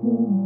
falling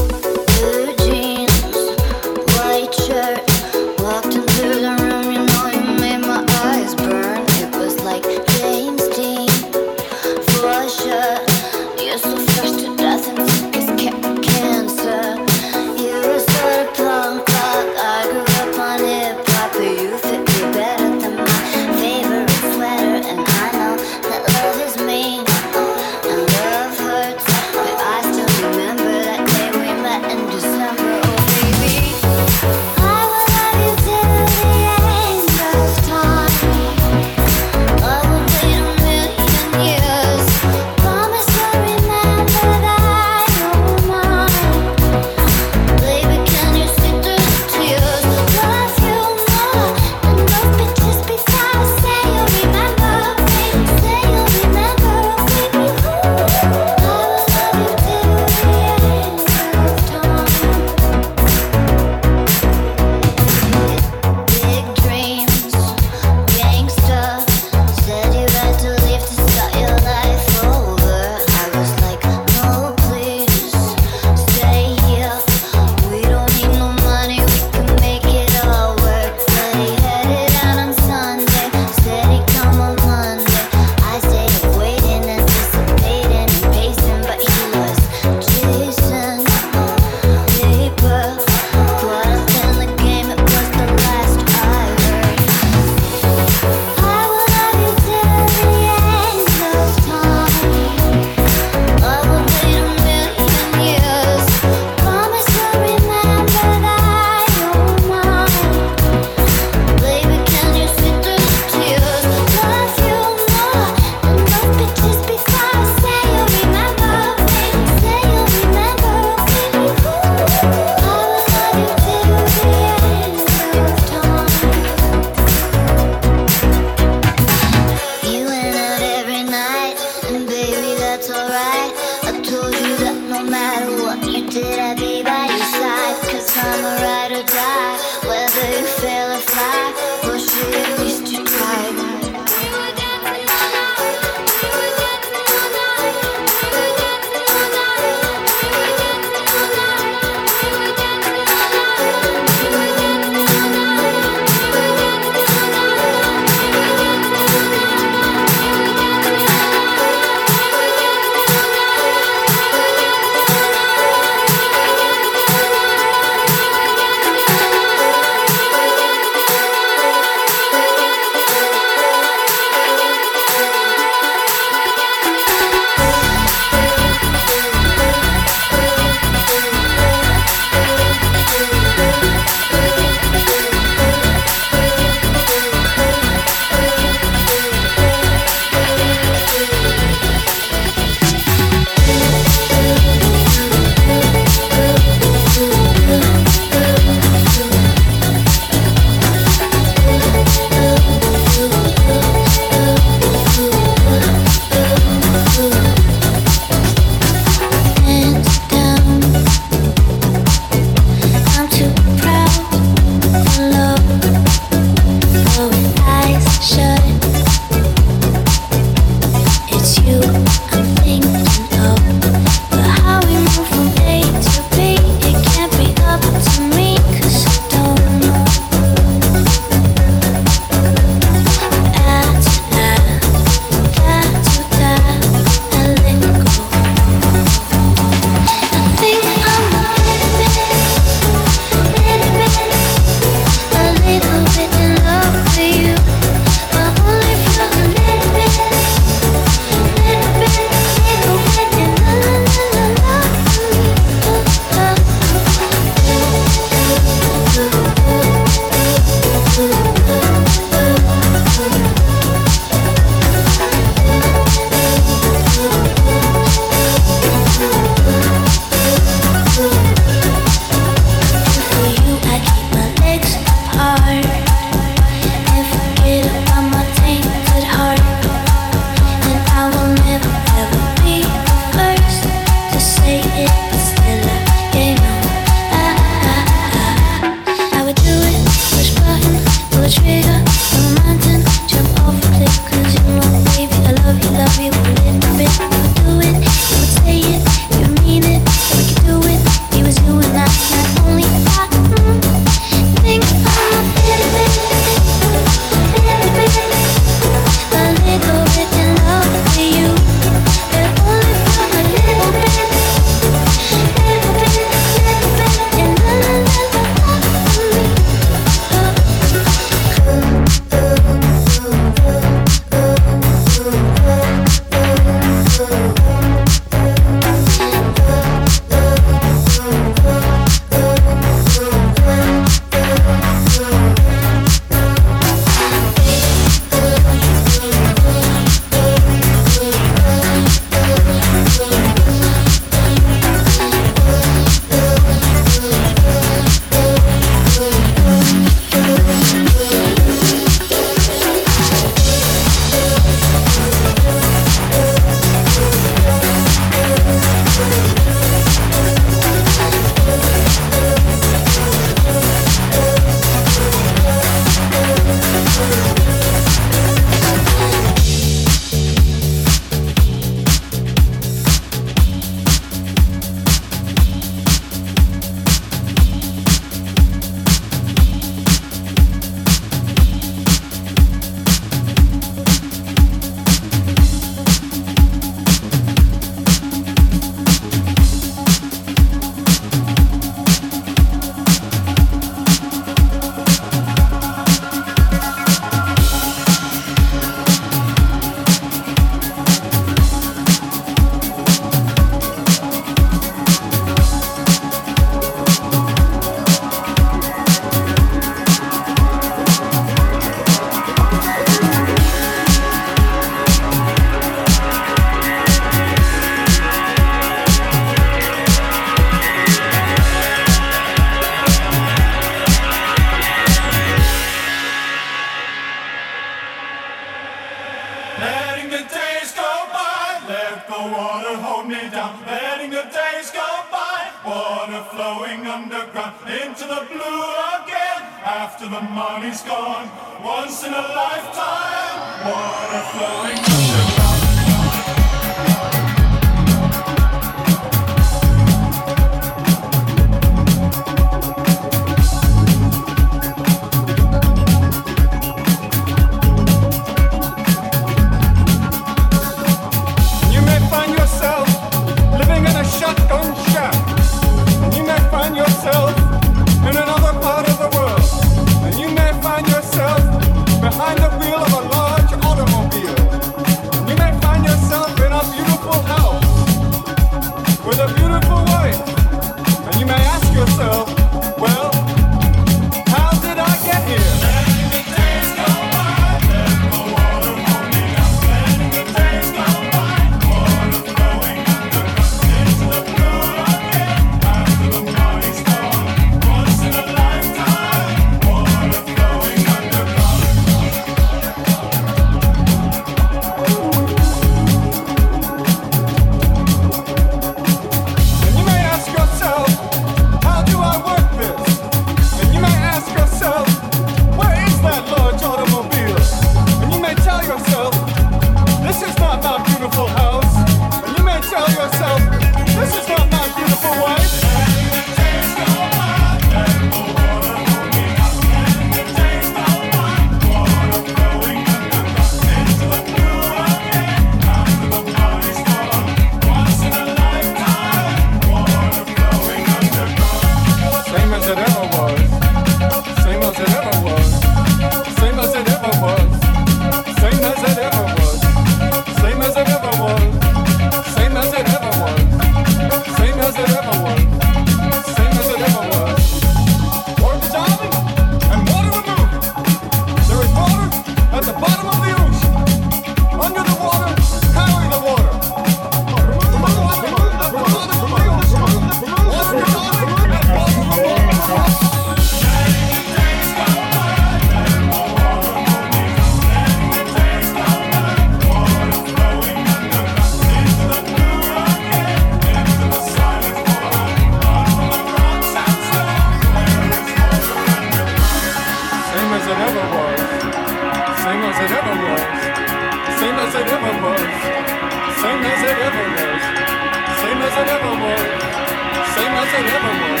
it ever was.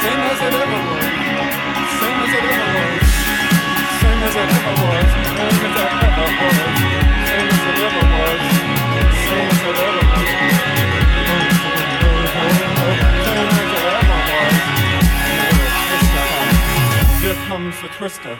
Same as it ever was. Same as it ever was. Same as it ever was. Same as it ever was. Same as it ever was. Same as it ever was. Here comes the twister.